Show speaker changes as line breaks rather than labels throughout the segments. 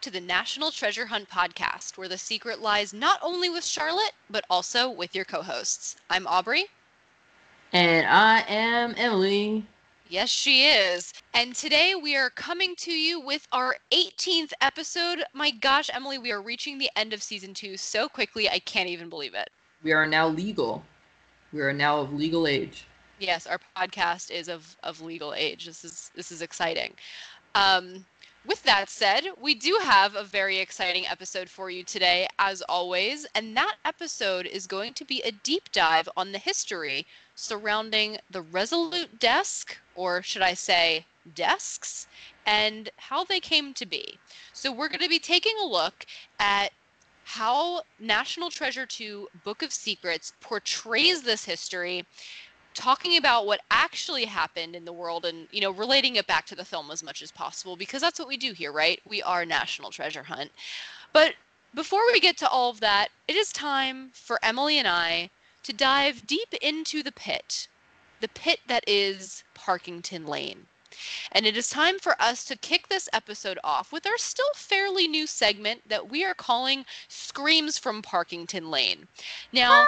back to the National Treasure Hunt podcast, where the secret lies not only with Charlotte, but also with your co hosts. I'm Aubrey.
And I am Emily.
Yes, she is. And today we are coming to you with our 18th episode. My gosh, Emily, we are reaching the end of season two so quickly, I can't even believe it.
We are now legal. We are now of legal age.
Yes, our podcast is of, of legal age. This is this is exciting. Um, with that said, we do have a very exciting episode for you today, as always, and that episode is going to be a deep dive on the history surrounding the Resolute desk, or should I say, desks, and how they came to be. So, we're going to be taking a look at how National Treasure 2 Book of Secrets portrays this history talking about what actually happened in the world and you know relating it back to the film as much as possible because that's what we do here right? We are national treasure hunt. But before we get to all of that it is time for emily and i to dive deep into the pit the pit that is parkington lane. And it is time for us to kick this episode off with our still fairly new segment that we are calling Screams from Parkington Lane. Now,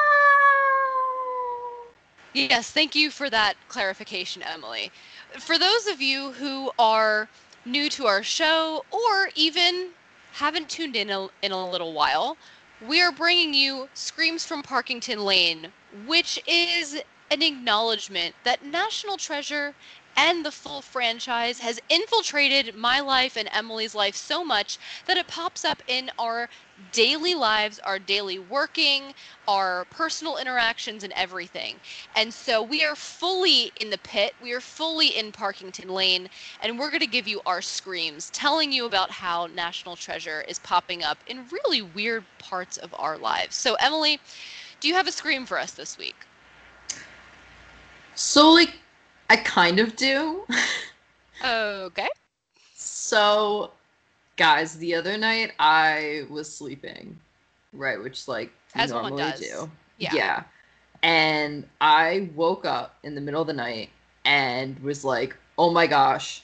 Yes, thank you for that clarification, Emily. For those of you who are new to our show or even haven't tuned in a, in a little while, we are bringing you Screams from Parkington Lane, which is an acknowledgement that National Treasure and the full franchise has infiltrated my life and Emily's life so much that it pops up in our daily lives, our daily working, our personal interactions, and everything. And so we are fully in the pit, we are fully in Parkington Lane, and we're going to give you our screams, telling you about how National Treasure is popping up in really weird parts of our lives. So, Emily, do you have a scream for us this week?
So, like, I kind of do.
okay.
So, guys, the other night I was sleeping, right, which like
as normally do.
Yeah. Yeah. And I woke up in the middle of the night and was like, "Oh my gosh,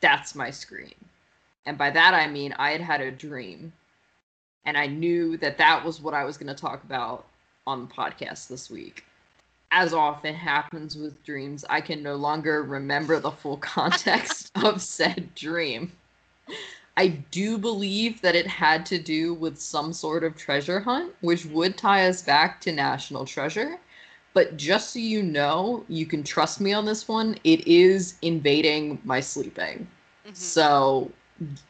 that's my scream." And by that I mean I had had a dream, and I knew that that was what I was going to talk about on the podcast this week as often happens with dreams, I can no longer remember the full context of said dream. I do believe that it had to do with some sort of treasure hunt, which would tie us back to National Treasure. But just so you know, you can trust me on this one. It is invading my sleeping. Mm-hmm. So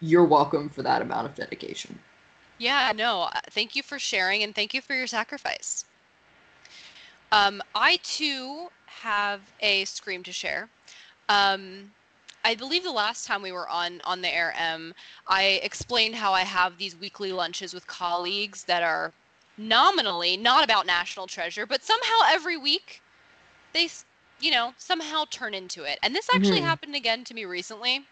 you're welcome for that amount of dedication.
Yeah, no, uh, thank you for sharing and thank you for your sacrifice. Um, I too have a scream to share. Um, I believe the last time we were on on the air, M, I explained how I have these weekly lunches with colleagues that are nominally not about National Treasure, but somehow every week they, you know, somehow turn into it. And this actually mm-hmm. happened again to me recently.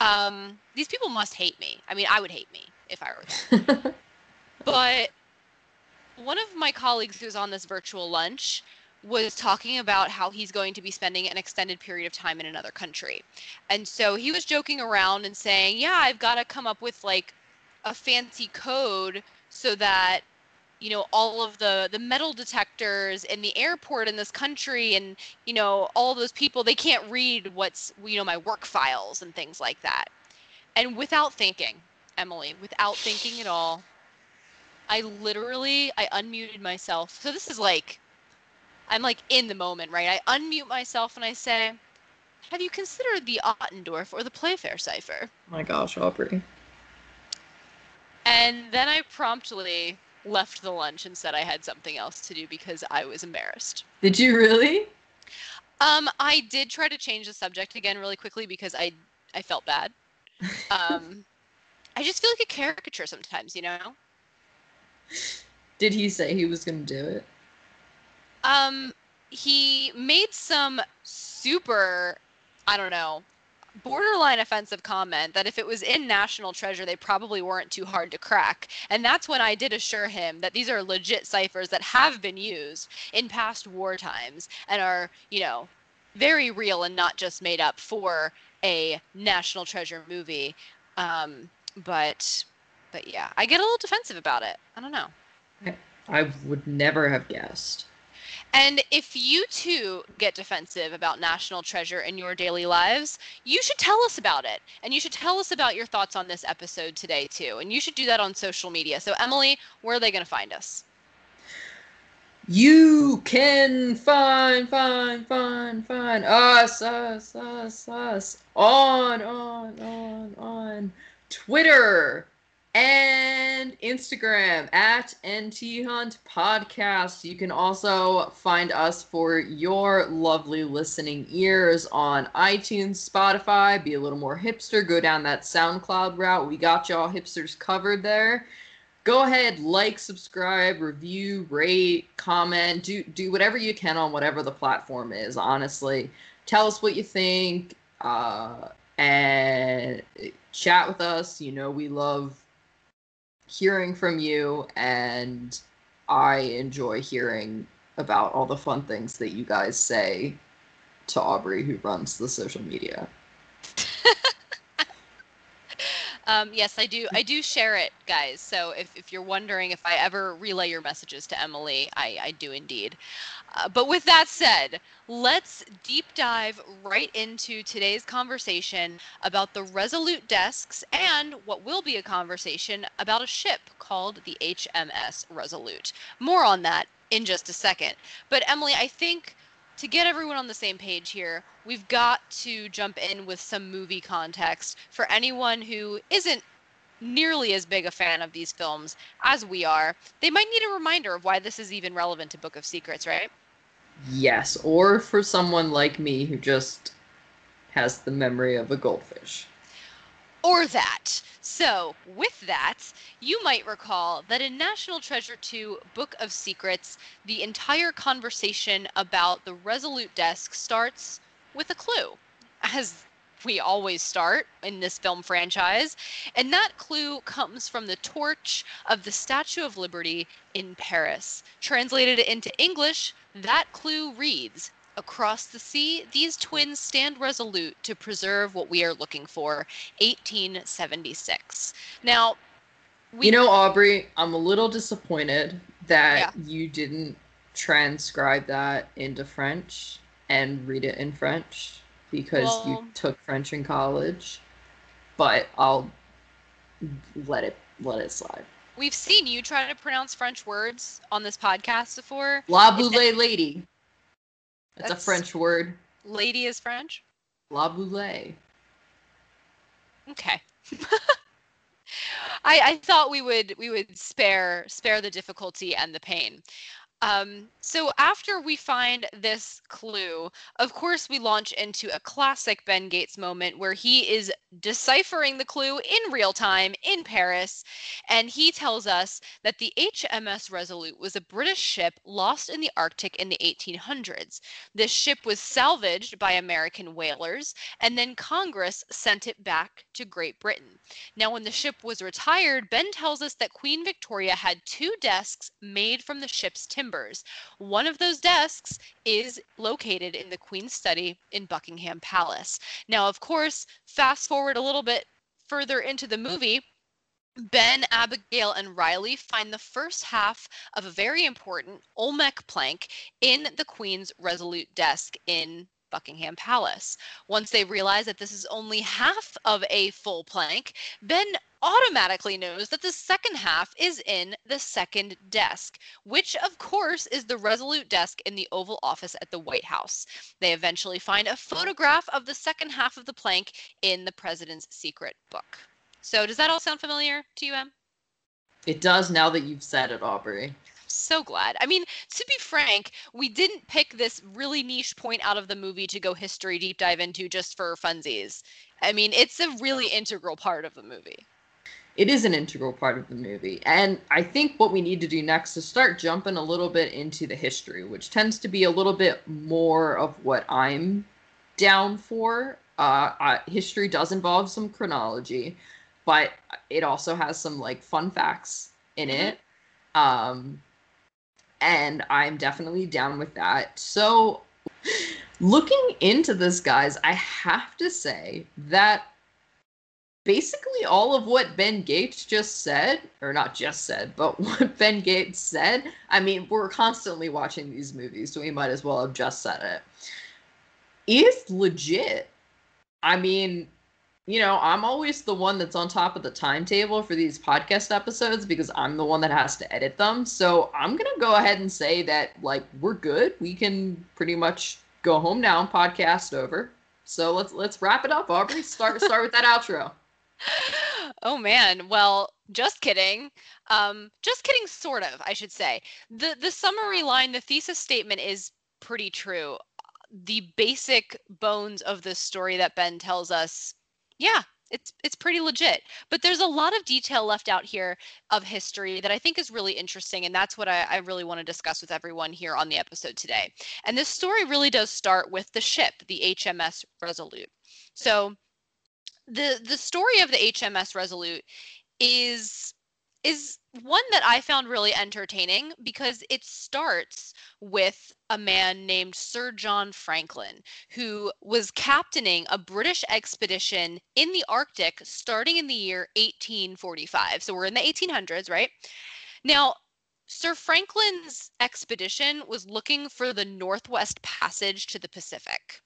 Um, these people must hate me. I mean, I would hate me if I were them. but one of my colleagues who's on this virtual lunch was talking about how he's going to be spending an extended period of time in another country. And so he was joking around and saying, Yeah, I've got to come up with like a fancy code so that you know all of the the metal detectors in the airport in this country and you know all those people they can't read what's you know my work files and things like that and without thinking emily without thinking at all I literally I unmuted myself. So this is like I'm like in the moment, right? I unmute myself and I say, "Have you considered the Ottendorf or the Playfair cipher?"
Oh my gosh, Aubrey.
And then I promptly left the lunch and said I had something else to do because I was embarrassed.
Did you really?
Um, I did try to change the subject again really quickly because I I felt bad. Um, I just feel like a caricature sometimes, you know.
Did he say he was going to do it?
Um, he made some super, I don't know, borderline offensive comment that if it was in National Treasure, they probably weren't too hard to crack. And that's when I did assure him that these are legit ciphers that have been used in past war times and are, you know, very real and not just made up for a National Treasure movie. Um, but but yeah, I get a little defensive about it. I don't know.
I would never have guessed.
And if you too get defensive about National Treasure in your daily lives, you should tell us about it. And you should tell us about your thoughts on this episode today too. And you should do that on social media. So Emily, where are they going to find us?
You can find, find, find, find us, us, us, us on, on, on, on Twitter and Instagram at NT Hunt Podcast. You can also find us for your lovely listening ears on iTunes, Spotify. Be a little more hipster. Go down that SoundCloud route. We got y'all hipsters covered there go ahead, like, subscribe, review, rate, comment, do do whatever you can on whatever the platform is. Honestly, tell us what you think, uh, and chat with us. You know, we love hearing from you, and I enjoy hearing about all the fun things that you guys say to Aubrey, who runs the social media.
Um, yes, I do. I do share it, guys. So if, if you're wondering if I ever relay your messages to Emily, I, I do indeed. Uh, but with that said, let's deep dive right into today's conversation about the Resolute desks and what will be a conversation about a ship called the HMS Resolute. More on that in just a second. But Emily, I think to get everyone on the same page here, we've got to jump in with some movie context for anyone who isn't nearly as big a fan of these films as we are. They might need a reminder of why this is even relevant to Book of Secrets, right?
Yes, or for someone like me who just has the memory of a goldfish.
Or that. So, with that, you might recall that in National Treasure 2 Book of Secrets, the entire conversation about the Resolute Desk starts with a clue, as we always start in this film franchise. And that clue comes from the torch of the Statue of Liberty in Paris. Translated into English, that clue reads Across the sea, these twins stand resolute to preserve what we are looking for 1876. Now,
we... You know, Aubrey, I'm a little disappointed that yeah. you didn't transcribe that into French and read it in French because well, you took French in college. But I'll let it let it slide.
We've seen you try to pronounce French words on this podcast before.
La boule lady. That's, That's a French word.
Lady is French?
La boule.
Okay. I, I thought we would we would spare spare the difficulty and the pain. Um, so after we find this clue, of course, we launch into a classic Ben Gates moment where he is deciphering the clue in real time in Paris. And he tells us that the HMS Resolute was a British ship lost in the Arctic in the 1800s. This ship was salvaged by American whalers, and then Congress sent it back to Great Britain. Now, when the ship was retired, Ben tells us that Queen Victoria had two desks made from the ship's timber members. One of those desks is located in the Queen's study in Buckingham Palace. Now, of course, fast forward a little bit further into the movie. Ben, Abigail, and Riley find the first half of a very important Olmec plank in the Queen's Resolute desk in Buckingham Palace. Once they realize that this is only half of a full plank, Ben automatically knows that the second half is in the second desk, which of course is the Resolute desk in the Oval Office at the White House. They eventually find a photograph of the second half of the plank in the president's secret book. So, does that all sound familiar to you, Em?
It does now that you've said it, Aubrey
so glad. I mean, to be frank, we didn't pick this really niche point out of the movie to go history deep dive into just for funsies. I mean, it's a really integral part of the movie
it is an integral part of the movie. And I think what we need to do next is start jumping a little bit into the history, which tends to be a little bit more of what I'm down for. Uh, uh, history does involve some chronology, but it also has some like fun facts in mm-hmm. it. Um, and I'm definitely down with that. So, looking into this, guys, I have to say that basically all of what Ben Gates just said, or not just said, but what Ben Gates said. I mean, we're constantly watching these movies, so we might as well have just said it. Is legit. I mean, you know, I'm always the one that's on top of the timetable for these podcast episodes because I'm the one that has to edit them. So I'm going to go ahead and say that, like, we're good. We can pretty much go home now, podcast over. So let's let's wrap it up, Aubrey. Start start with that outro.
Oh man. Well, just kidding. Um, just kidding, sort of, I should say. The the summary line, the thesis statement is pretty true. The basic bones of the story that Ben tells us yeah, it's it's pretty legit. But there's a lot of detail left out here of history that I think is really interesting, and that's what I, I really want to discuss with everyone here on the episode today. And this story really does start with the ship, the HMS Resolute. So the the story of the HMS Resolute is is one that I found really entertaining because it starts with a man named Sir John Franklin, who was captaining a British expedition in the Arctic starting in the year 1845. So we're in the 1800s, right? Now, Sir Franklin's expedition was looking for the Northwest Passage to the Pacific.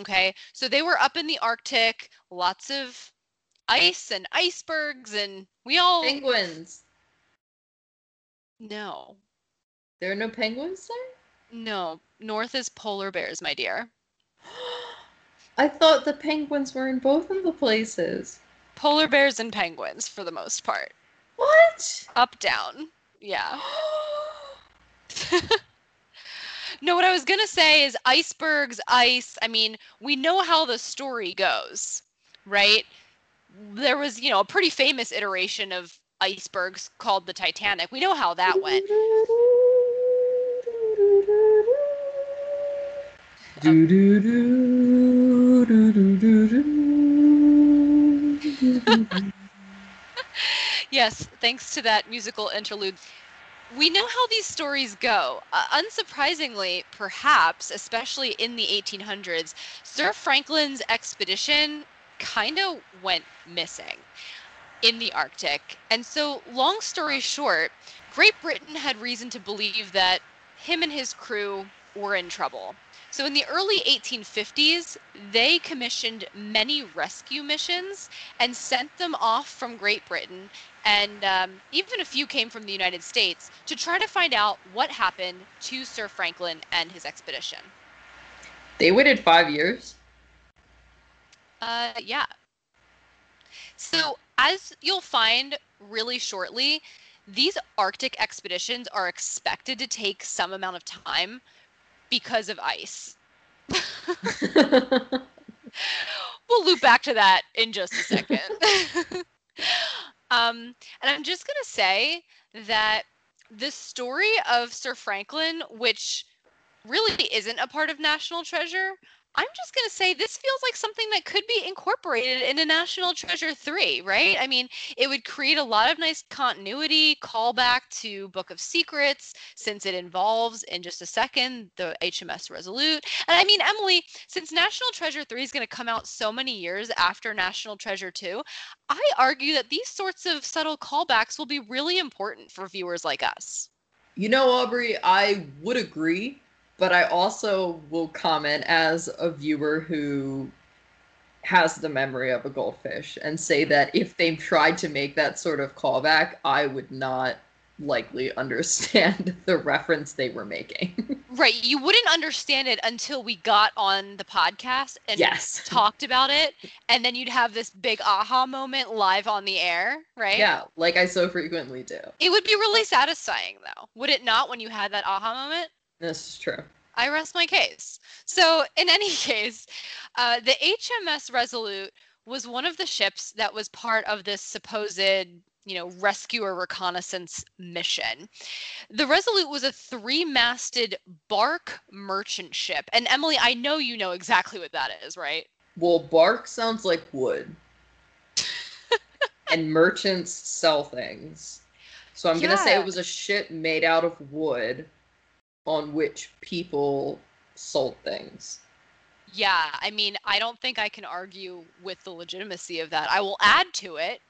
Okay, so they were up in the Arctic, lots of ice and icebergs, and we all
penguins.
No.
There are no penguins there?
No. North is polar bears, my dear.
I thought the penguins were in both of the places.
Polar bears and penguins for the most part.
What?
Up, down. Yeah. no, what I was going to say is icebergs, ice. I mean, we know how the story goes, right? There was, you know, a pretty famous iteration of icebergs called the Titanic. We know how that went.
Do.
yes, thanks to that musical interlude. We know how these stories go. Uh, unsurprisingly, perhaps, especially in the 1800s, Sir Franklin's expedition kind of went missing in the Arctic. And so, long story short, Great Britain had reason to believe that him and his crew were in trouble. So, in the early 1850s, they commissioned many rescue missions and sent them off from Great Britain. And um, even a few came from the United States to try to find out what happened to Sir Franklin and his expedition.
They waited five years?
Uh, yeah. So, as you'll find really shortly, these Arctic expeditions are expected to take some amount of time because of ice. we'll loop back to that in just a second. um, and I'm just going to say that the story of Sir Franklin, which really isn't a part of National Treasure, I'm just going to say this feels like something that could be incorporated into National Treasure 3, right? I mean, it would create a lot of nice continuity, callback to Book of Secrets, since it involves, in just a second, the HMS Resolute. And I mean, Emily, since National Treasure 3 is going to come out so many years after National Treasure 2, I argue that these sorts of subtle callbacks will be really important for viewers like us.
You know, Aubrey, I would agree but I also will comment as a viewer who has the memory of a goldfish and say that if they tried to make that sort of callback, I would not likely understand the reference they were making.
right. You wouldn't understand it until we got on the podcast and
yes.
talked about it. And then you'd have this big aha moment live on the air, right?
Yeah, like I so frequently do.
It would be really satisfying, though. Would it not when you had that aha moment?
This is true.
I rest my case. So, in any case, uh, the HMS Resolute was one of the ships that was part of this supposed you know, rescue or reconnaissance mission. The Resolute was a three masted bark merchant ship. And Emily, I know you know exactly what that is, right?
Well, bark sounds like wood. and merchants sell things. So I'm yeah. going to say it was a ship made out of wood on which people sold things.
Yeah, I mean, I don't think I can argue with the legitimacy of that. I will add to it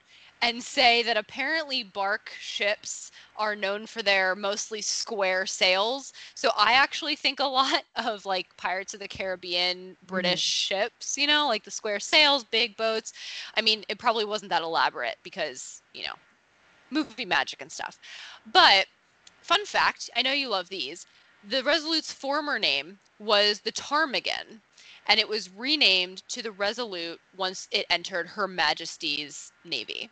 and say that apparently bark ships are known for their mostly square sails. So I actually think a lot of like Pirates of the Caribbean British mm. ships, you know, like the square sails, big boats. I mean, it probably wasn't that elaborate because, you know, movie magic and stuff. But fun fact, I know you love these. The Resolute's former name was the Ptarmigan, and it was renamed to the Resolute once it entered Her Majesty's Navy.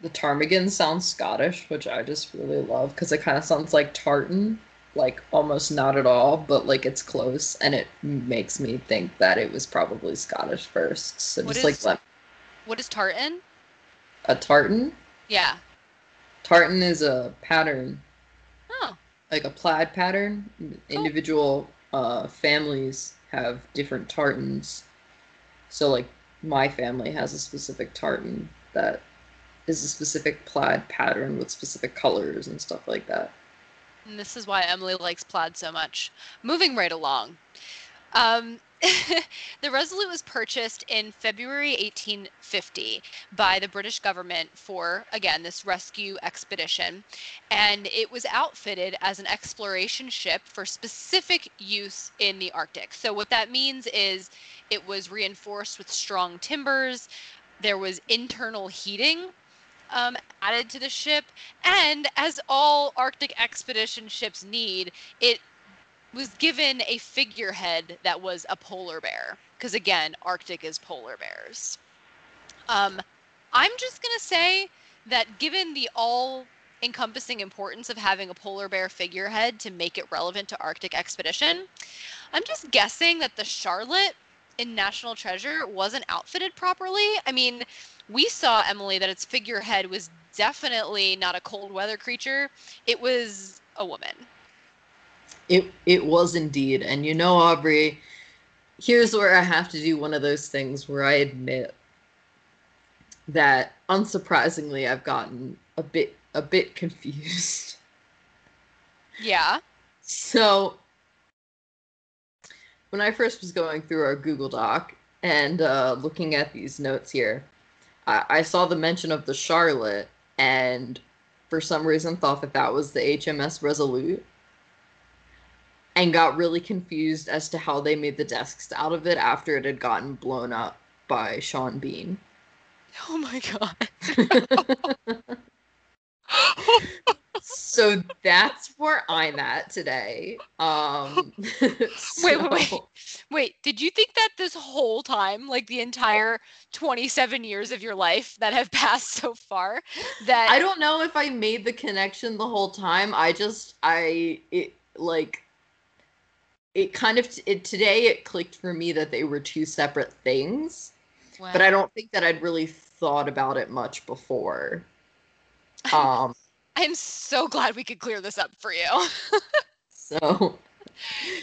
The ptarmigan sounds Scottish, which I just really love because it kind of sounds like tartan, like almost not at all, but like it's close, and it makes me think that it was probably Scottish first. So
What
just
is-
like let
What is tartan?
a tartan.
Yeah.
Tartan is a pattern, like a plaid pattern. Individual uh, families have different tartans. So like my family has a specific tartan that is a specific plaid pattern with specific colors and stuff like that.
and this is why Emily likes plaid so much. Moving right along. Um, the Resolute was purchased in February 1850 by the British government for, again, this rescue expedition. And it was outfitted as an exploration ship for specific use in the Arctic. So, what that means is it was reinforced with strong timbers, there was internal heating. Um, added to the ship, and as all Arctic expedition ships need, it was given a figurehead that was a polar bear because again arctic is polar bears. Um, i'm just going to say that given the all encompassing importance of having a polar bear figurehead to make it relevant to arctic expedition i'm just guessing that the charlotte in national treasure wasn't outfitted properly. I mean we saw emily that its figurehead was definitely not a cold weather creature. It was a woman
It it was indeed, and you know, Aubrey, here's where I have to do one of those things where I admit that unsurprisingly I've gotten a bit a bit confused.
yeah.
So when I first was going through our Google Doc and uh, looking at these notes here, I, I saw the mention of the Charlotte, and for some reason thought that that was the HMS Resolute, and got really confused as to how they made the desks out of it after it had gotten blown up by Sean Bean.
Oh my god.
so that's where I'm at today. Um,
Wait, wait, wait. Wait, did you think that this whole time, like the entire 27 years of your life that have passed so far, that
I don't know if I made the connection the whole time. I just I it like it kind of it today it clicked for me that they were two separate things, but I don't think that I'd really thought about it much before. Um
I'm so glad we could clear this up for you
so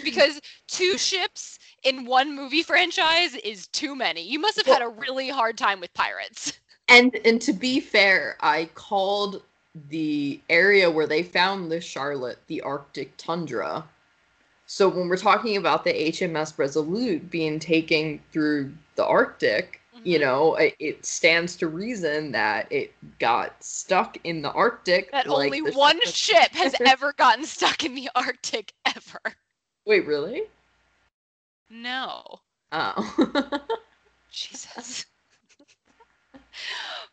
because two ships in one movie franchise is too many. You must have had a really hard time with pirates.
and and to be fair, I called the area where they found the Charlotte the Arctic tundra. So when we're talking about the HMS Resolute being taken through the Arctic, you
Mhm.
know, it, it stands to reason that it got stuck in the Arctic.
That
like
only one ship has ever gotten stuck in the Arctic ever.
Wait, really?
No.
Oh.
Jesus.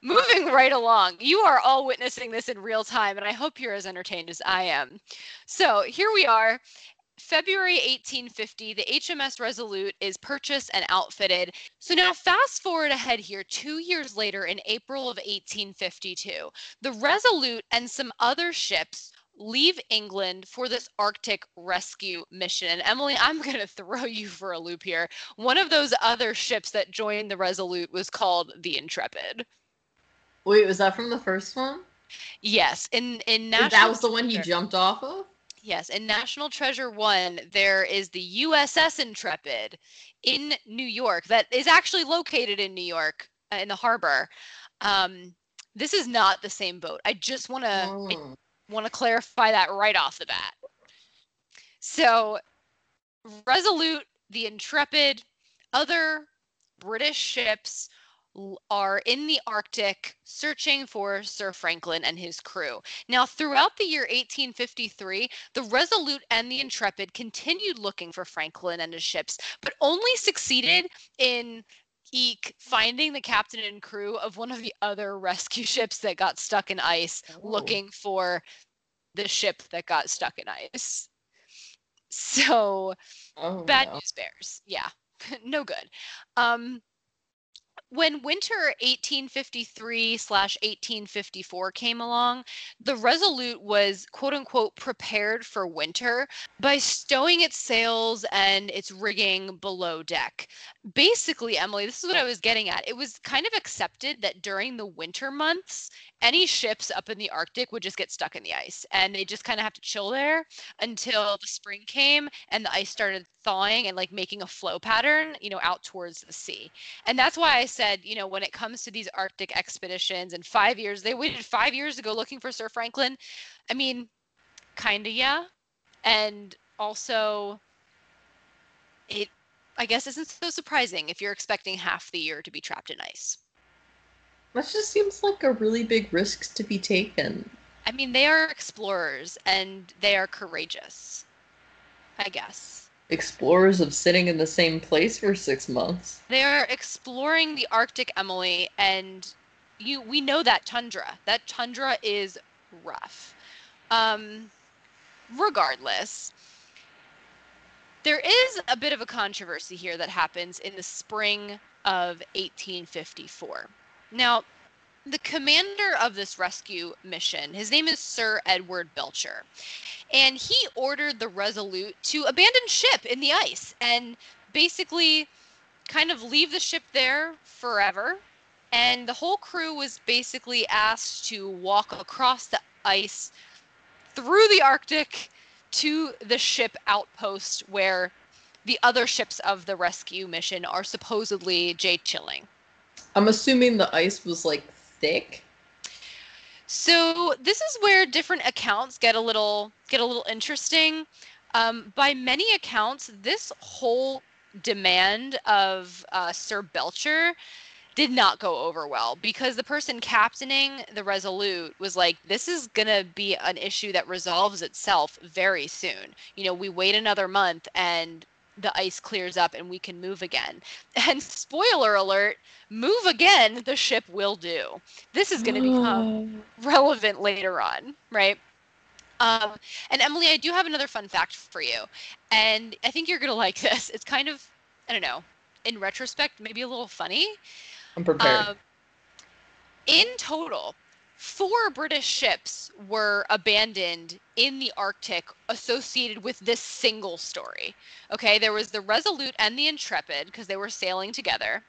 Moving right along, you are all witnessing this in real time, and I hope you're as entertained as I am. So here we are. February 1850, the HMS Resolute is purchased and outfitted. So now, fast forward ahead here, two years later, in April of 1852, the Resolute and some other ships leave England for this Arctic rescue mission. And Emily, I'm going to throw you for a loop here. One of those other ships that joined the Resolute was called the Intrepid.
Wait, was that from the first one?
Yes, in in
that was the one he jumped off of?
Yes, in National Treasure 1, there is the USS Intrepid in New York that is actually located in New York uh, in the harbor. Um, this is not the same boat. I just want to
Oh.
want to clarify that right off the bat. So, Resolute, the Intrepid, other British ships are in the Arctic searching for Sir Franklin and his crew. Now, throughout the year 1853, the Resolute and the Intrepid continued looking for Franklin and his ships, but only succeeded in Eek finding the captain and crew of one of the other rescue ships that got stuck in ice, oh. looking for the ship that got stuck in ice. So, oh, bad no. news bears. Yeah, no good. Um, when winter 1853 slash 1854 came along, the Resolute was quote unquote prepared for winter by stowing its sails and its rigging below deck. Basically, Emily, this is what I was getting at. It was kind of accepted that during the winter months, any ships up in the Arctic would just get stuck in the ice and they just kind of have to chill there until the spring came and the ice started thawing and like making a flow pattern, you know, out towards the sea. And that's why I said, you know, when it comes to these Arctic expeditions and five years, they waited five years to go looking for Sir Franklin. I mean, kind of, yeah. And also, it, I guess, isn't so surprising if you're expecting half the year to be trapped in ice.
That just seems like a really big risk to be taken.
I mean, they are explorers and they are courageous. I guess.
Explorers of sitting in the same place for six months.
They are exploring the Arctic, Emily, and you we know that tundra. That tundra is rough. Um regardless, there is a bit of a controversy here that happens in the spring of 1854. Now, the commander of this rescue mission, his name is Sir Edward Belcher, and he ordered the Resolute to abandon ship in the ice and basically kind of leave the ship there forever. And the whole crew was basically asked to walk across the ice through the Arctic to the ship outpost where the other ships of the rescue mission are supposedly Jay chilling.
I'm assuming the ice was like thick.
So this is where different accounts get a little get a little interesting. Um, by many accounts, this whole demand of uh, Sir Belcher did not go over well because the person captaining the Resolute was like, this is going to be an issue that resolves itself very soon. You know, we wait another month and the ice clears up and we can move again. And spoiler alert, move again, the ship will do. This is going to become relevant later on, right? Um, and Emily, I do have another fun fact for you. And I think you're going to like this. It's kind of, I don't know, in retrospect, maybe a little funny.
I'm prepared. Um,
in total, four British ships were abandoned in the Arctic associated with this single story. Okay, there was the Resolute and the Intrepid because they were sailing together.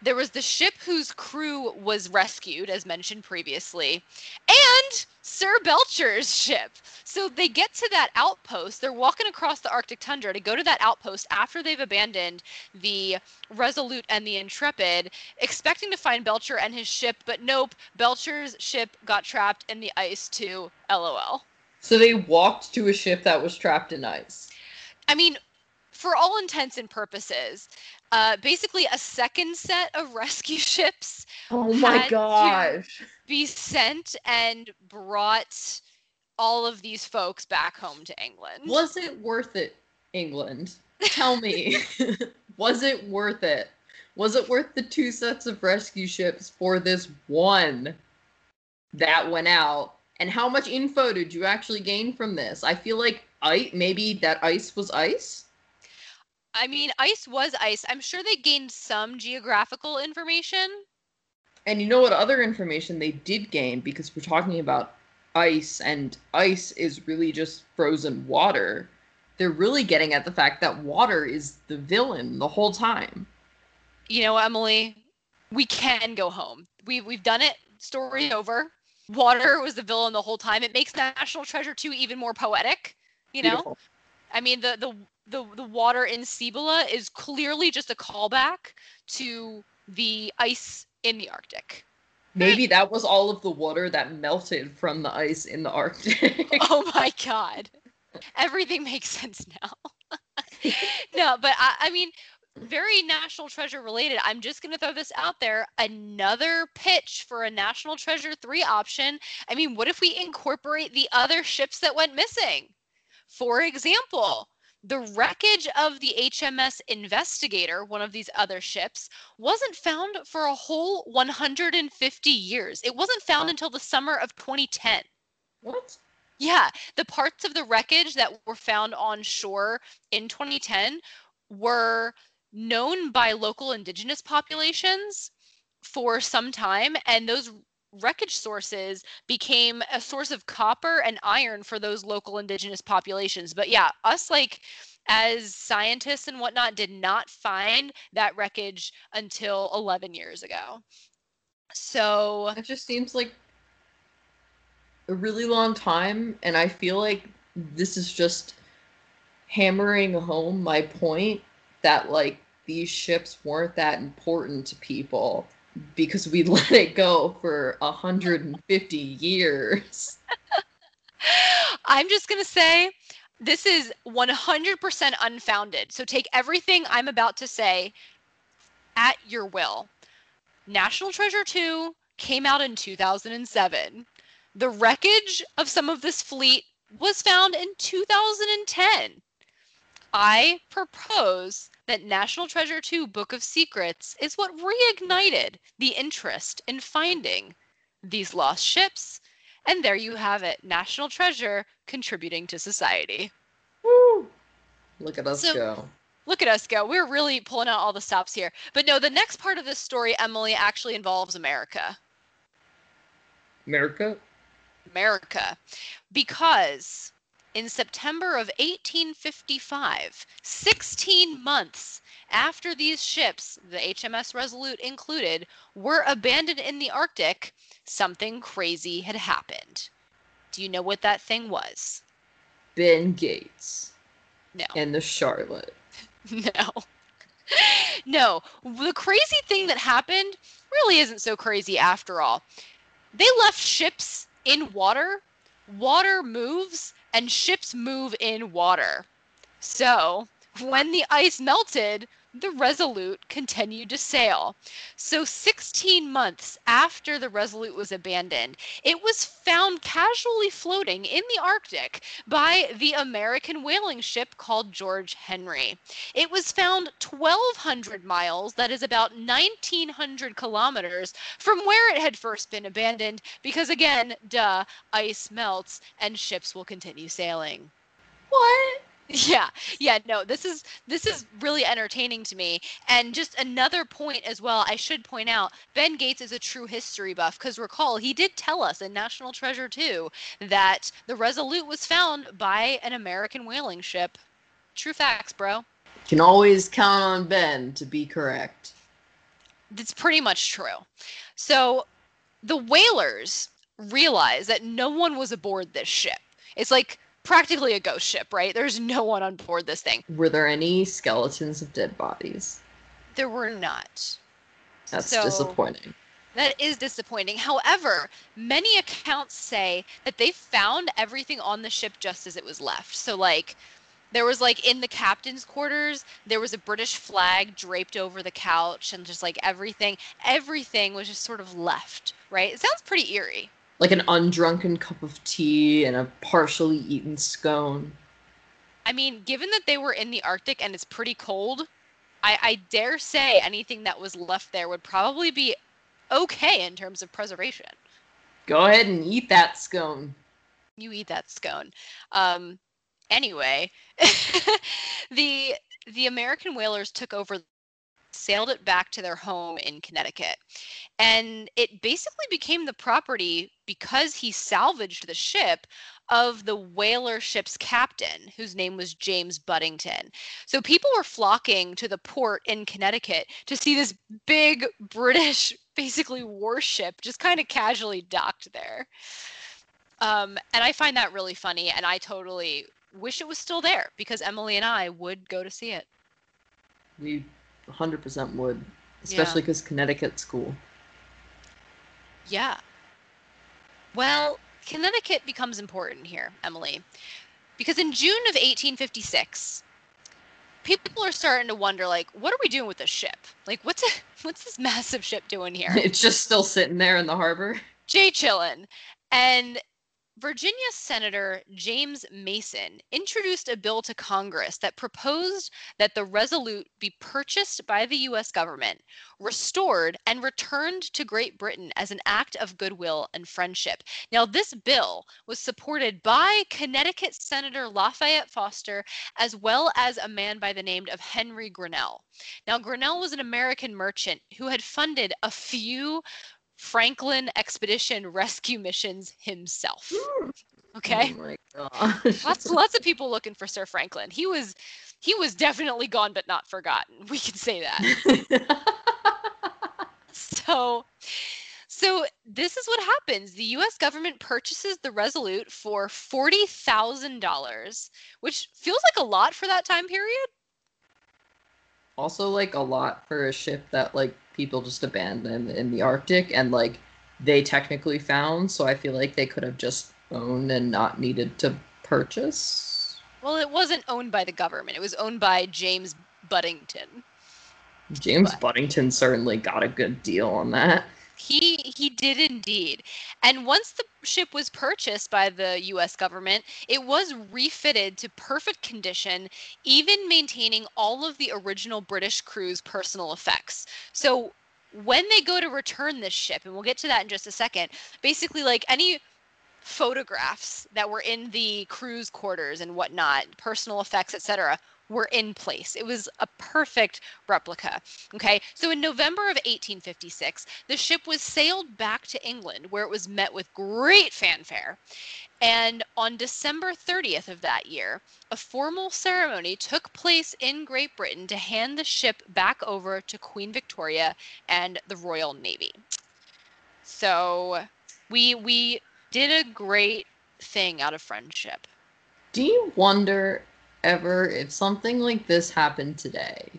There was the ship whose crew was rescued, as mentioned previously, and Sir Belcher's ship. So they get to that outpost. They're walking across the Arctic tundra to go to that outpost after they've abandoned the Resolute and the Intrepid, expecting to find Belcher and his ship, but nope, Belcher's ship got trapped in the ice too. LOL.
So they walked to a ship that was trapped in ice.
I mean, for all intents and purposes, uh, basically a second set of rescue ships.
Oh my gosh!
be sent and brought all of these folks back home to England.
Was it worth it, England? Tell me, was it worth it? Was it worth the two sets of rescue ships for this one that went out? And how much info did you actually gain from this? I feel like I maybe that ice was ice.
I mean, ice was ice. I'm sure they gained some geographical information.
And you know what other information they did gain because we're talking about ice and ice is really just frozen water. They're really getting at the fact that water is the villain the whole time.
You know, Emily, we can go home. We we've done it. Story over. Water was the villain the whole time. It makes National Treasure 2 even more poetic, you know? Beautiful. I mean, the the the the water in Cibola is clearly just a callback to the ice in the Arctic.
Maybe that was all of the water that melted from the ice in the Arctic.
oh my god. Everything makes sense now. no, but I, I mean, very national treasure related. I'm just going to throw this out there. Another pitch for a National Treasure 3 option. I mean, what if we incorporate the other ships that went missing? For example, the wreckage of the HMS Investigator, one of these other ships, wasn't found for a whole 150 years. It wasn't found until the summer of 2010.
What?
Yeah, the parts of the wreckage that were found on shore in 2010 were known by local indigenous populations for some time and those wreckage sources became a source of copper and iron for those local indigenous populations. But yeah us like as scientists and whatnot did not find that wreckage until 11 years ago. So
It just seems like a really long time, and I feel like this is just hammering home my point that like these ships weren't that important to people because we let it go for 150 years.
I'm just going to say this is 100% unfounded. So take everything I'm about to say at your will. National Treasure 2 came out in 2007. The wreckage of some of this fleet was found in 2010. I propose that National Treasure 2 Book of Secrets is what reignited the interest in finding these lost ships. And there you have it National Treasure contributing to society.
Woo! Look at us
So-
go.
Look at us go. We're really pulling out all the stops here. But no, the next part of this story, Emily, actually involves America.
America?
America. Because in September of 1855, 16 months after these ships, the HMS Resolute included, were abandoned in the Arctic, something crazy had happened. Do you know what that thing was?
Ben Gates
No.
and the Charlotte.
No. No. The crazy thing that happened really isn't so crazy after all. They left ships in water. Water moves and ships move in water. So, when the ice melted, the Resolute continued to sail. So, 16 months after the Resolute was abandoned, it was found casually floating in the Arctic by the American whaling ship called George Henry. It was found 1,200 miles, that is about 1,900 kilometers, from where it had first been abandoned, because again, duh, ice melts and ships will continue sailing.
What?
Yeah, yeah, no, this is this is really entertaining to me. And just another point as well, I should point out, Ben Gates is a true history buff because recall he did tell us in National Treasure 2 that the Resolute was found by an American whaling ship. True facts, bro.
You can always count on Ben to be correct.
that's pretty much true. So the whalers realized that no one was aboard this ship. It's like practically a ghost ship, right? There's no one on board this thing.
Were there any skeletons of dead bodies?
There were not.
That's
So-
disappointing.
That is disappointing. However, many accounts say that they found everything on the ship just as it was left. So, like, there was like in the captain's quarters, there was a British flag draped over the couch, and just like everything, everything was just sort of left, right? It sounds pretty eerie.
Like an undrunken cup of tea and a partially eaten scone.
I mean, given that they were in the Arctic and it's pretty cold, I, I dare say anything that was left there would probably be okay in terms of preservation.
Go ahead and eat that scone.
you eat that scone. Um, anyway, the the American whalers took over, sailed it back to their home in Connecticut, and it basically became the property because he salvaged the ship of the whaler ship's captain, whose name was James Buddington. So people were flocking to the port in Connecticut to see this big British, basically warship, just kind of casually docked there. Um, and I find that really funny, and I totally wish it was still there because Emily and I would go to see it.
We 100% would. Especially because Connecticut's cool.
Yeah. Well, Connecticut becomes important here, Emily, because in June of 1856, people are starting to wonder, like, what are we doing with this ship? Like, what's a, what's this massive ship doing here?
It's just still sitting there in the harbor.
Jay chillin'. And Virginia Senator James Mason introduced a bill to Congress that proposed that the Resolute be purchased by the U.S. government, restored, and returned to Great Britain as an act of goodwill and friendship. Now, this bill was supported by Connecticut Senator Lafayette Foster, as well as a man by the name of Henry Grinnell. Now, Grinnell was an American merchant who had funded a few Franklin expedition rescue missions himself. Okay.
Oh my gosh.
lots lots of people looking for Sir Franklin. He was he was definitely gone but not forgotten. We can say that. so so this is what happens. The US government purchases the Resolute for $40,000, which feels like a lot for that time period.
also, like a lot for a ship that like people just abandoned in the Arctic and like they technically found. So I feel like they could have just owned and not needed to purchase.
Well, it wasn't owned by the government. It was owned by James Buddington.
James
But-
Buddington certainly got a good deal on that.
He he did indeed. And once the ship was purchased by the US government, it was refitted to perfect condition, even maintaining all of the original British crew's personal effects. So when they go to return this ship, and we'll get to that in just a second, basically like any photographs that were in the crew's quarters and whatnot, personal effects, etc., were in place. It was a perfect replica. Okay, so in November of 1856, the ship was sailed back to England, where it was met with great fanfare. And on December 30th of that year, a formal ceremony took place in Great Britain to hand the ship back over to Queen Victoria and the Royal Navy. So we we did a great thing out of friendship.
Do you wonder ever if something like this happened today,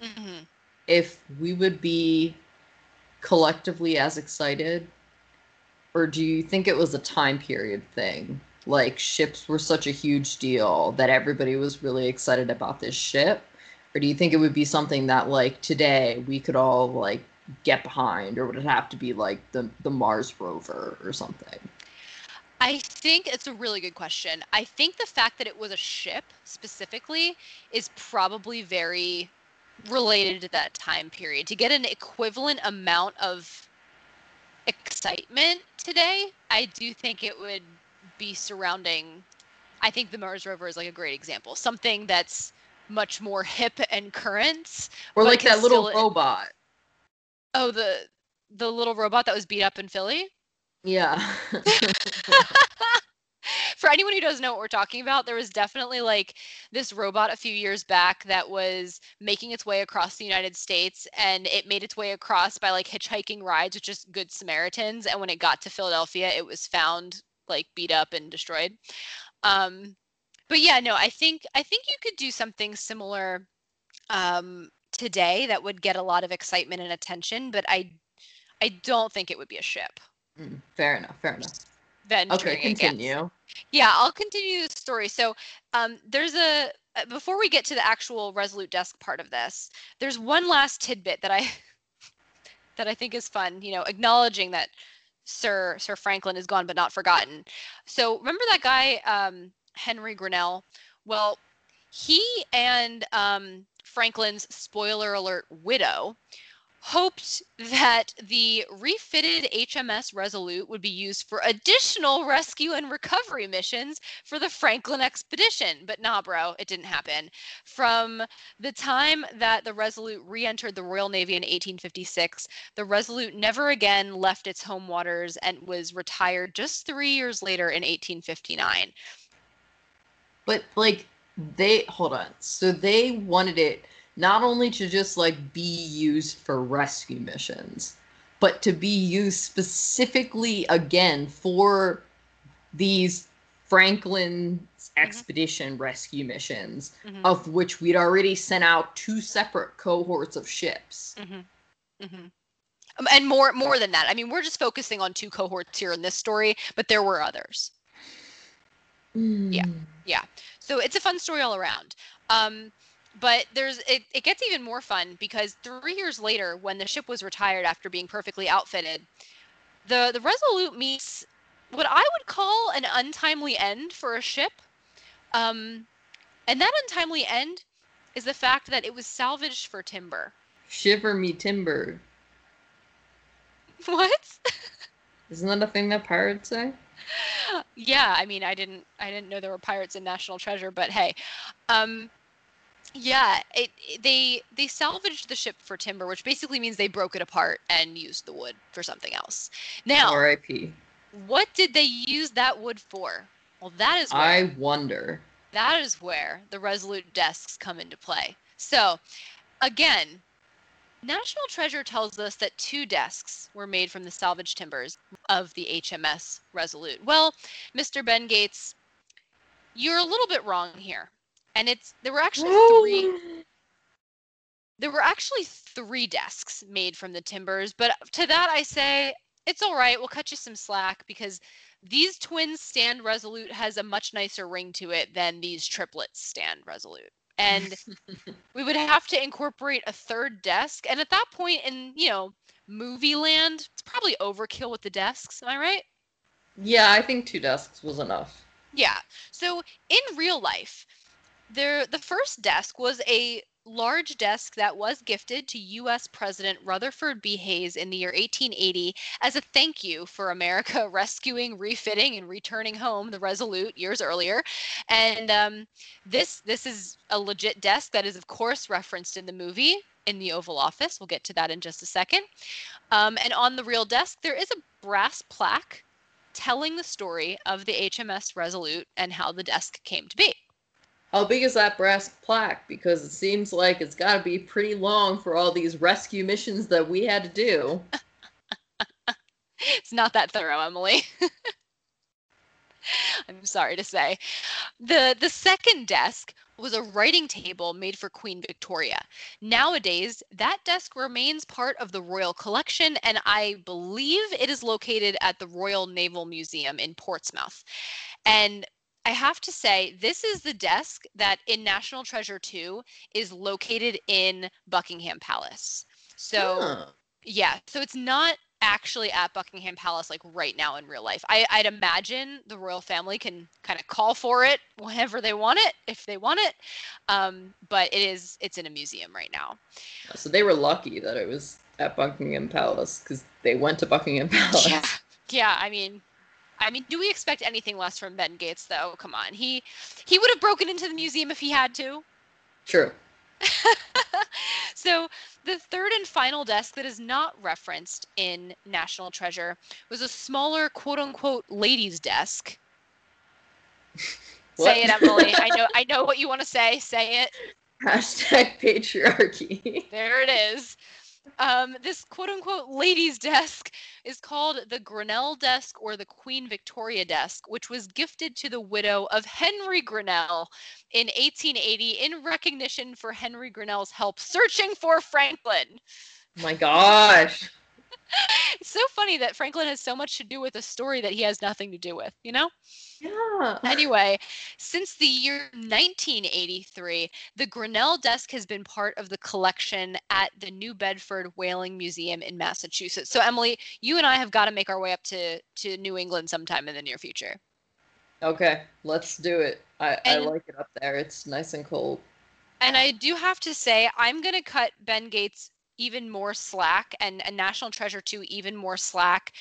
hmm
if we would be collectively as excited? Or do you think it was a time period thing? Like ships were such a huge deal that everybody was really excited about this ship? Or do you think it would be something that like today we could all like get behind or would it have to be like the the Mars rover or something?
I think it's a really good question. I think the fact that it was a ship specifically is probably very related to that time period. To get an equivalent amount of excitement today, I do think it would be surrounding. I think the Mars rover is like a great example. Something that's much more hip and current.
Or like that little robot.
Oh, the the little robot that was beat up in Philly.
Yeah.
for anyone who doesn't know what we're talking about, there was definitely like this robot a few years back that was making its way across the United States and it made its way across by like hitchhiking rides with just good Samaritans. And when it got to Philadelphia, it was found like beat up and destroyed. Um, but yeah, no, I think I think you could do something similar um, today that would get a lot of excitement and attention, but I I don't think it would be a ship.
Mm, fair enough. Fair enough.
Venturing
Okay, continue.
Yeah, I'll continue the story. So, um, there's a uh, before we get to the actual Resolute Desk part of this, there's one last tidbit that I that I think is fun. You know, acknowledging that Sir Sir Franklin is gone but not forgotten. So, remember that guy um, Henry Grinnell? Well, he and um, Franklin's spoiler alert widow hoped that the refitted HMS Resolute would be used for additional rescue and recovery missions for the Franklin expedition. But nah, bro, it didn't happen. From the time that the Resolute re entered the Royal Navy in 1856, the Resolute never again left its home waters and was retired just three years later in 1859.
But like they hold on. So they wanted it not only to just like be used for rescue missions, but to be used specifically again for these Franklin's expedition rescue missions,
Mhm,
of which we'd already sent out two separate cohorts of ships.
mhm, mhm. Um, and more more than that. I mean, we're just focusing on two cohorts here in this story, but there were others. Yeah.
yeah.
So it's a fun story all around. Um, but there's it, it gets even more fun because three years later, when the ship was retired after being perfectly outfitted, the the Resolute meets what I would call an untimely end for a ship. Um, and that untimely end is the fact that it was salvaged for timber.
Shiver me timber.
What?
Isn't that a thing that pirates say?
yeah, I mean, I didn't, I didn't know there were pirates in National Treasure, but hey, um, yeah, it, it, they they salvaged the ship for timber, which basically means they broke it apart and used the wood for something else. Now,
R.I.P.
What did they use that wood for? Well, that is where,
I wonder.
That is where the Resolute desks come into play. So, again, National Treasure tells us that two desks were made from the salvage timbers of the HMS Resolute. Well, Mr. Ben Gates, you're a little bit wrong here. And it's there were actually three there were actually three desks made from the timbers, but to that I say it's all right. We'll cut you some slack because these twins stand resolute has a much nicer ring to it than these triplets stand resolute. And we would have to incorporate a third desk. And at that point in, you know, movie land, it's probably overkill with the desks. Am I right?
Yeah, I think two desks was enough.
Yeah. So in real life, there the first desk was a large desk that was gifted to U.S. President Rutherford B. Hayes in the year 1880 as a thank you for America rescuing, refitting, and returning home the Resolute years earlier. And um, this this is a legit desk that is, of course, referenced in the movie in the Oval Office. We'll get to that in just a second. Um, and on the real desk, there is a brass plaque telling the story of the HMS Resolute and how the desk came to be.
How big is that brass plaque? Because it seems like it's got to be pretty long for all these rescue missions that we had to do.
it's not that thorough, Emily. I'm sorry to say. The the second desk was a writing table made for Queen Victoria. Nowadays, that desk remains part of the Royal Collection and I believe it is located at the Royal Naval Museum in Portsmouth. And I have to say, this is the desk that in National Treasure 2 is located in Buckingham Palace. So, huh. yeah, so it's not actually at Buckingham Palace like right now in real life. I, would imagine the royal family can kind of call for it whenever they want it, if they want it. Um, but it is it's in a museum right now.
So they were lucky that it was at Buckingham Palace because they went to Buckingham Palace.
Yeah, yeah. I mean, I mean, do we expect anything less from Ben Gates though? Come on. He he would have broken into the museum if he had to.
True.
so the third and final desk that is not referenced in National Treasure was a smaller quote unquote ladies desk. say it, Emily. I know I know what you want to say. Say it.
Hashtag patriarchy.
There it is. Um, this quote unquote ladies' desk is called the Grinnell desk or the Queen Victoria desk, which was gifted to the widow of Henry Grinnell in 1880 in recognition for Henry Grinnell's help searching for Franklin.
my gosh.
it's so funny that Franklin has so much to do with a story that he has nothing to do with, you know?
Yeah.
Anyway, since the year 1983, the Grinnell desk has been part of the collection at the New Bedford Whaling Museum in Massachusetts. So, Emily, you and I have got to make our way up to, to New England sometime in the near future.
Okay, let's do it. I, and, I like it up there. It's nice and cold.
And I do have to say, I'm going to cut Ben Gates even more slack and, and National Treasure 2 even more slack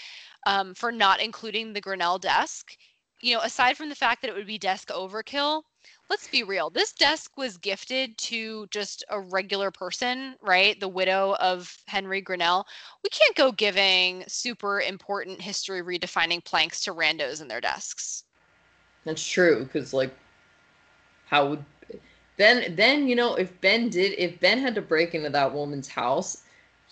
um, for not including the Grinnell desk. You know, aside from the fact that it would be desk overkill, let's be real. This desk was gifted to just a regular person, right? The widow of Henry Grinnell. We can't go giving super important history redefining planks to randos in their desks.
That's true, because like, how would then then you know if Ben did if Ben had to break into that woman's house,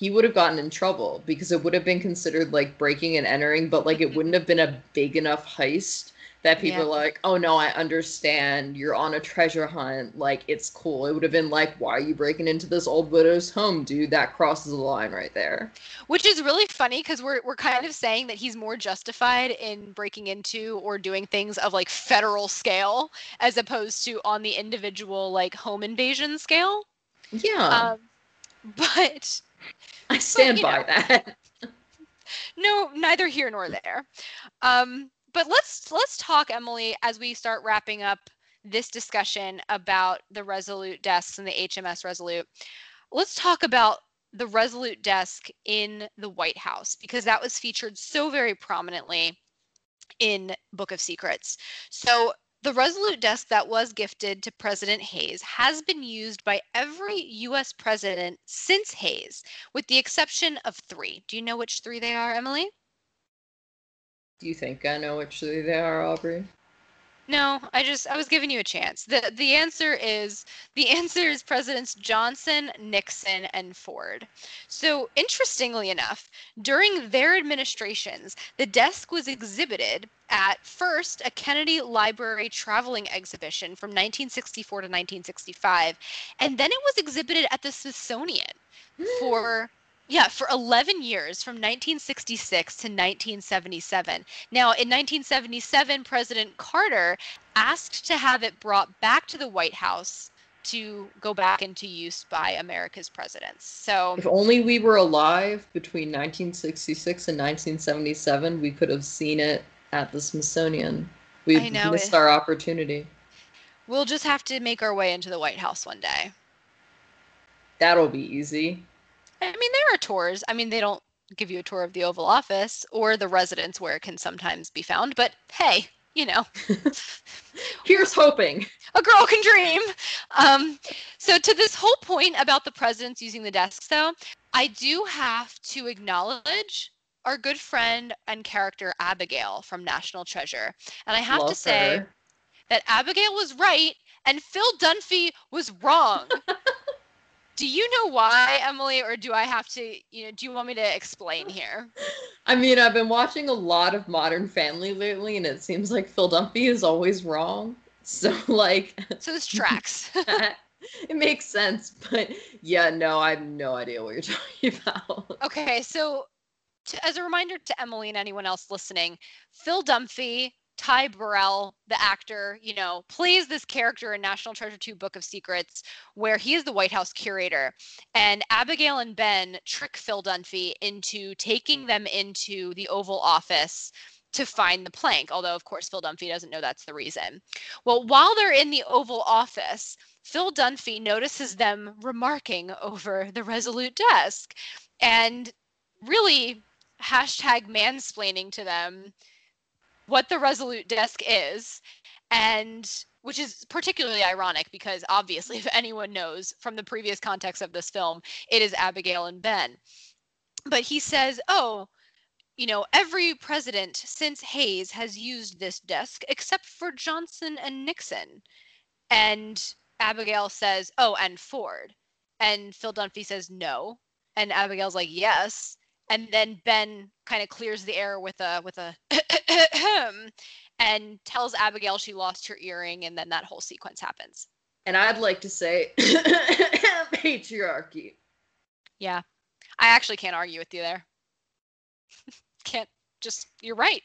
he would have gotten in trouble because it would have been considered like breaking and entering, but like it mm-hmm. wouldn't have been a big enough heist that people
Yeah.
are like, oh no, I understand. You're on a treasure hunt. Like, it's cool. It would have been like, why are you breaking into this old widow's home, dude? That crosses the line right there.
Which is really funny because we're we're kind of saying that he's more justified in breaking into or doing things of like federal scale as opposed to on the individual like home invasion scale.
Yeah,
Um, but
I stand
you
by
know.
that.
no, neither here nor there. Um, but let's let's talk, Emily, as we start wrapping up this discussion about the Resolute desks and the HMS Resolute. Let's talk about the Resolute desk in the White House because that was featured so very prominently in Book of Secrets. So the Resolute desk that was gifted to President Hayes has been used by every US president since Hayes, with the exception of three. Do you know which three they are, Emily?
Do you think I know which three they are, Aubrey?
No, I just I was giving you a chance. The the answer is the answer is Presidents Johnson, Nixon, and Ford. So interestingly enough, during their administrations, the desk was exhibited at first a Kennedy Library traveling exhibition from 1964 to 1965, and then it was exhibited at the Smithsonian for yeah, for 11 years from 1966 to 1977. Now, in 1977, President Carter asked to have it brought back to the White House to go back into use by America's presidents. So,
If only we were alive between 1966 and 1977, we could have seen it at the Smithsonian. We missed
it.
our opportunity.
we'll just have to make our way into the White House one day.
That'll be easy.
I mean, there are tours. I mean, they don't give you a tour of the Oval Office or the residence where it can sometimes be found, but hey, you know,
Here's hoping.
a girl can dream. Um, so to this whole point about the presidents using the desks, though, I do have to acknowledge our good friend and character Abigail from National Treasure, and I have to say
her.
that Abigail was right and Phil Dunphy was wrong. do you know why, Emily, or do I have to? You know, do you want me to explain here?
I mean, I've been watching a lot of Modern Family lately, and it seems like Phil Dunphy is always wrong. So, like,
So this tracks.
it makes sense. But yeah, no, I have no idea what you're talking about.
Okay, so to, as a reminder to Emily and anyone else listening, Phil Dunphy, Ty Burrell, the actor, you know, plays this character in National Treasure 2 Book of Secrets, where he is the White House curator. And Abigail and Ben trick Phil Dunphy into taking hmm. them into the Oval Office to find the plank, although, of course, Phil Dunphy doesn't know that's the reason. Well, while they're in the Oval Office, Phil Dunphy notices them remarking over the Resolute desk and really hashtag mansplaining to them what the Resolute desk is. And which is particularly ironic because obviously, if anyone knows from the previous context of this film, it is Abigail and Ben. But he says, Oh, you know, every president since Hayes has used this desk except for Johnson and Nixon. And Abigail says, Oh, and Ford. And Phil Dunphy says, No. And Abigail's like, Yes. And then Ben kind of clears the air with a with a and tells Abigail she lost her earring, and then that whole sequence happens.
And I'd like to say patriarchy.
Yeah. I actually can't argue with you there. can't just you're right.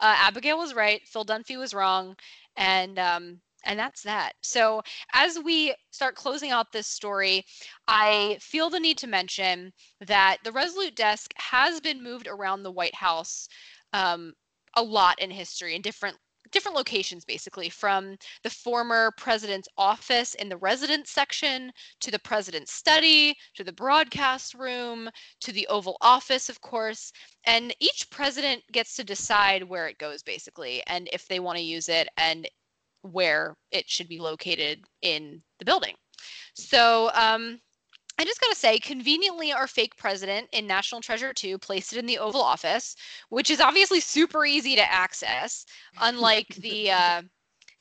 Uh, Abigail was right. Phil Dunphy was wrong, and um, and that's that. So as we start closing out this story, I feel the need to mention that the Resolute desk has been moved around the White House um, a lot in history in different different locations basically from the former president's office in the residence section to the president's study to the broadcast room to the oval office of course and each president gets to decide where it goes basically and if they want to use it and where it should be located in the building so um, I just gotta say, conveniently, our fake president in National Treasure 2 placed it in the Oval Office, which is obviously super easy to access, unlike the, uh,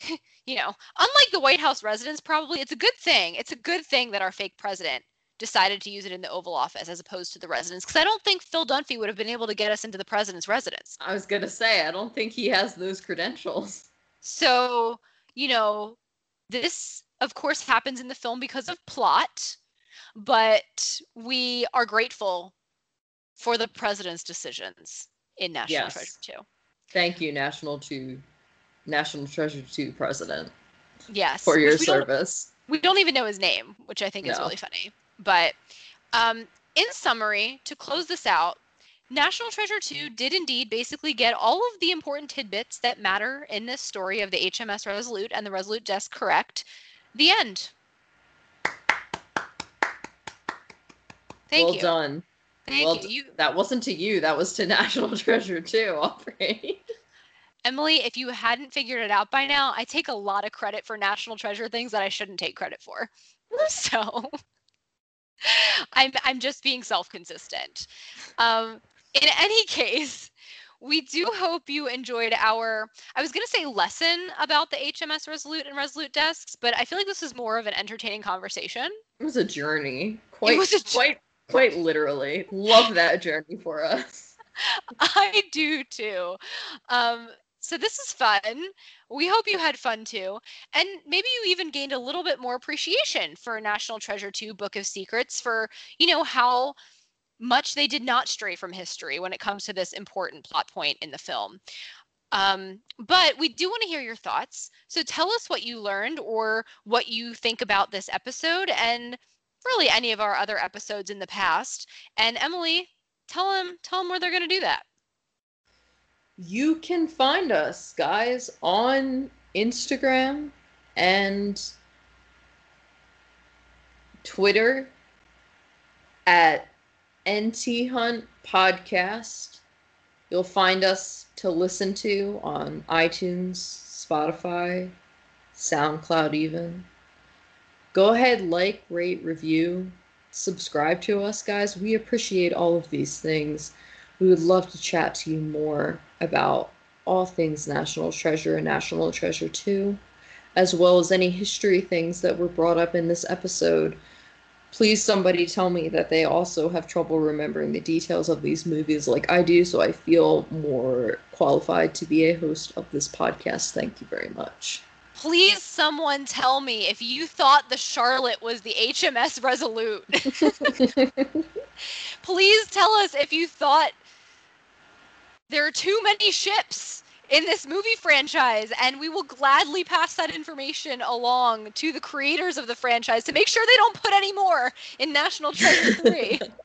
you know, unlike the White House residence, probably. It's a good thing. It's a good thing that our fake president decided to use it in the Oval Office as opposed to the residence, because I don't think Phil Dunphy would have been able to get us into the president's residence.
I was gonna say, I don't think he has those credentials.
So, you know, this, of course, happens in the film because of plot, but we are grateful for the president's decisions in National
Yes.
Treasure 2.
Thank you, National Two, National Treasure Two President,
Yes.
for your
we don't-
service.
we don't even know his name, which I think is really funny. But um, in summary, to close this out, National Treasure 2 did indeed basically get all of the important tidbits that matter in this story of the HMS Resolute and the Resolute Desk correct. The end. Thank
well
you.
Well done.
Thank
well
you. you.
That wasn't to you. That was to National Treasure Two. Aubrey.
Emily, if you hadn't figured it out by now, I take a lot of credit for National Treasure things that I shouldn't take credit for. So I'm I'm just being self-consistent. Um, in any case, we do hope you enjoyed our I was going to say lesson about the HMS Resolute and Resolute desks, but I feel like this is more of an entertaining conversation.
It was a journey. Quite,
was a jour-
quite, quite literally. Love that journey for us.
I do too. Um, so this is fun. We hope you had fun too. And maybe you even gained a little bit more appreciation for National Treasure 2 Book of Secrets for, you know, how much they did not stray from history when it comes to this important plot point in the film. Um, but we do want to hear your thoughts. So tell us what you learned or what you think about this episode and really any of our other episodes in the past. And Emily, tell them tell them where they're going to do that.
You can find us, guys, on Instagram and Twitter at NT Hunt Podcast. You'll find us to listen to on iTunes, Spotify, SoundCloud, even. Go ahead, like, rate, review, subscribe to us, guys. We appreciate all of these things. We would love to chat to you more about all things National Treasure and National Treasure 2, as well as any history things that were brought up in this episode. Please, somebody tell me that they also have trouble remembering the details of these movies like I do, so I feel more qualified to be a host of this podcast. Thank you very much.
Please, someone tell me if you thought the Charlotte was the HMS Resolute. Please tell us if you thought there are too many ships in this movie franchise, and we will gladly pass that information along to the creators of the franchise to make sure they don't put any more in National Treasure 3.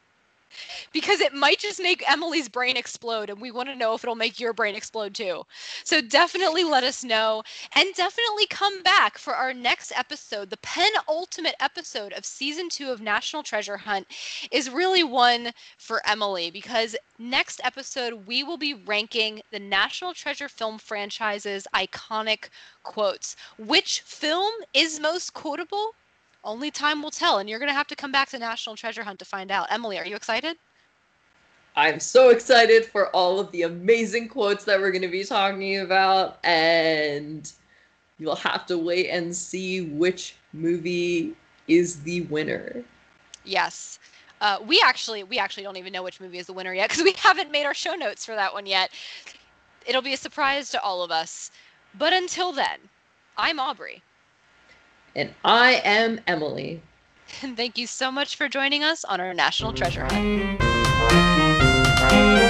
because it might just make Emily's brain explode, and we want to know if it'll make your brain explode too. So definitely let us know, and definitely come back for our next episode. The penultimate episode of season two of National Treasure Hunt is really one for Emily because next episode we will be ranking the National Treasure film franchise's iconic quotes. Which film is most quotable? Only time will tell, and you're going to have to come back to National Treasure Hunt to find out. Emily, are you excited?
I'm so excited for all of the amazing quotes that we're going to be talking about, and you'll have to wait and see which movie is the winner.
Yes. Uh, we actually we actually don't even know which movie is the winner yet because we haven't made our show notes for that one yet. It'll be a surprise to all of us. But until then, I'm Aubrey.
And I am Emily.
And thank you so much for joining us on our National Treasure Hunt. Thank you.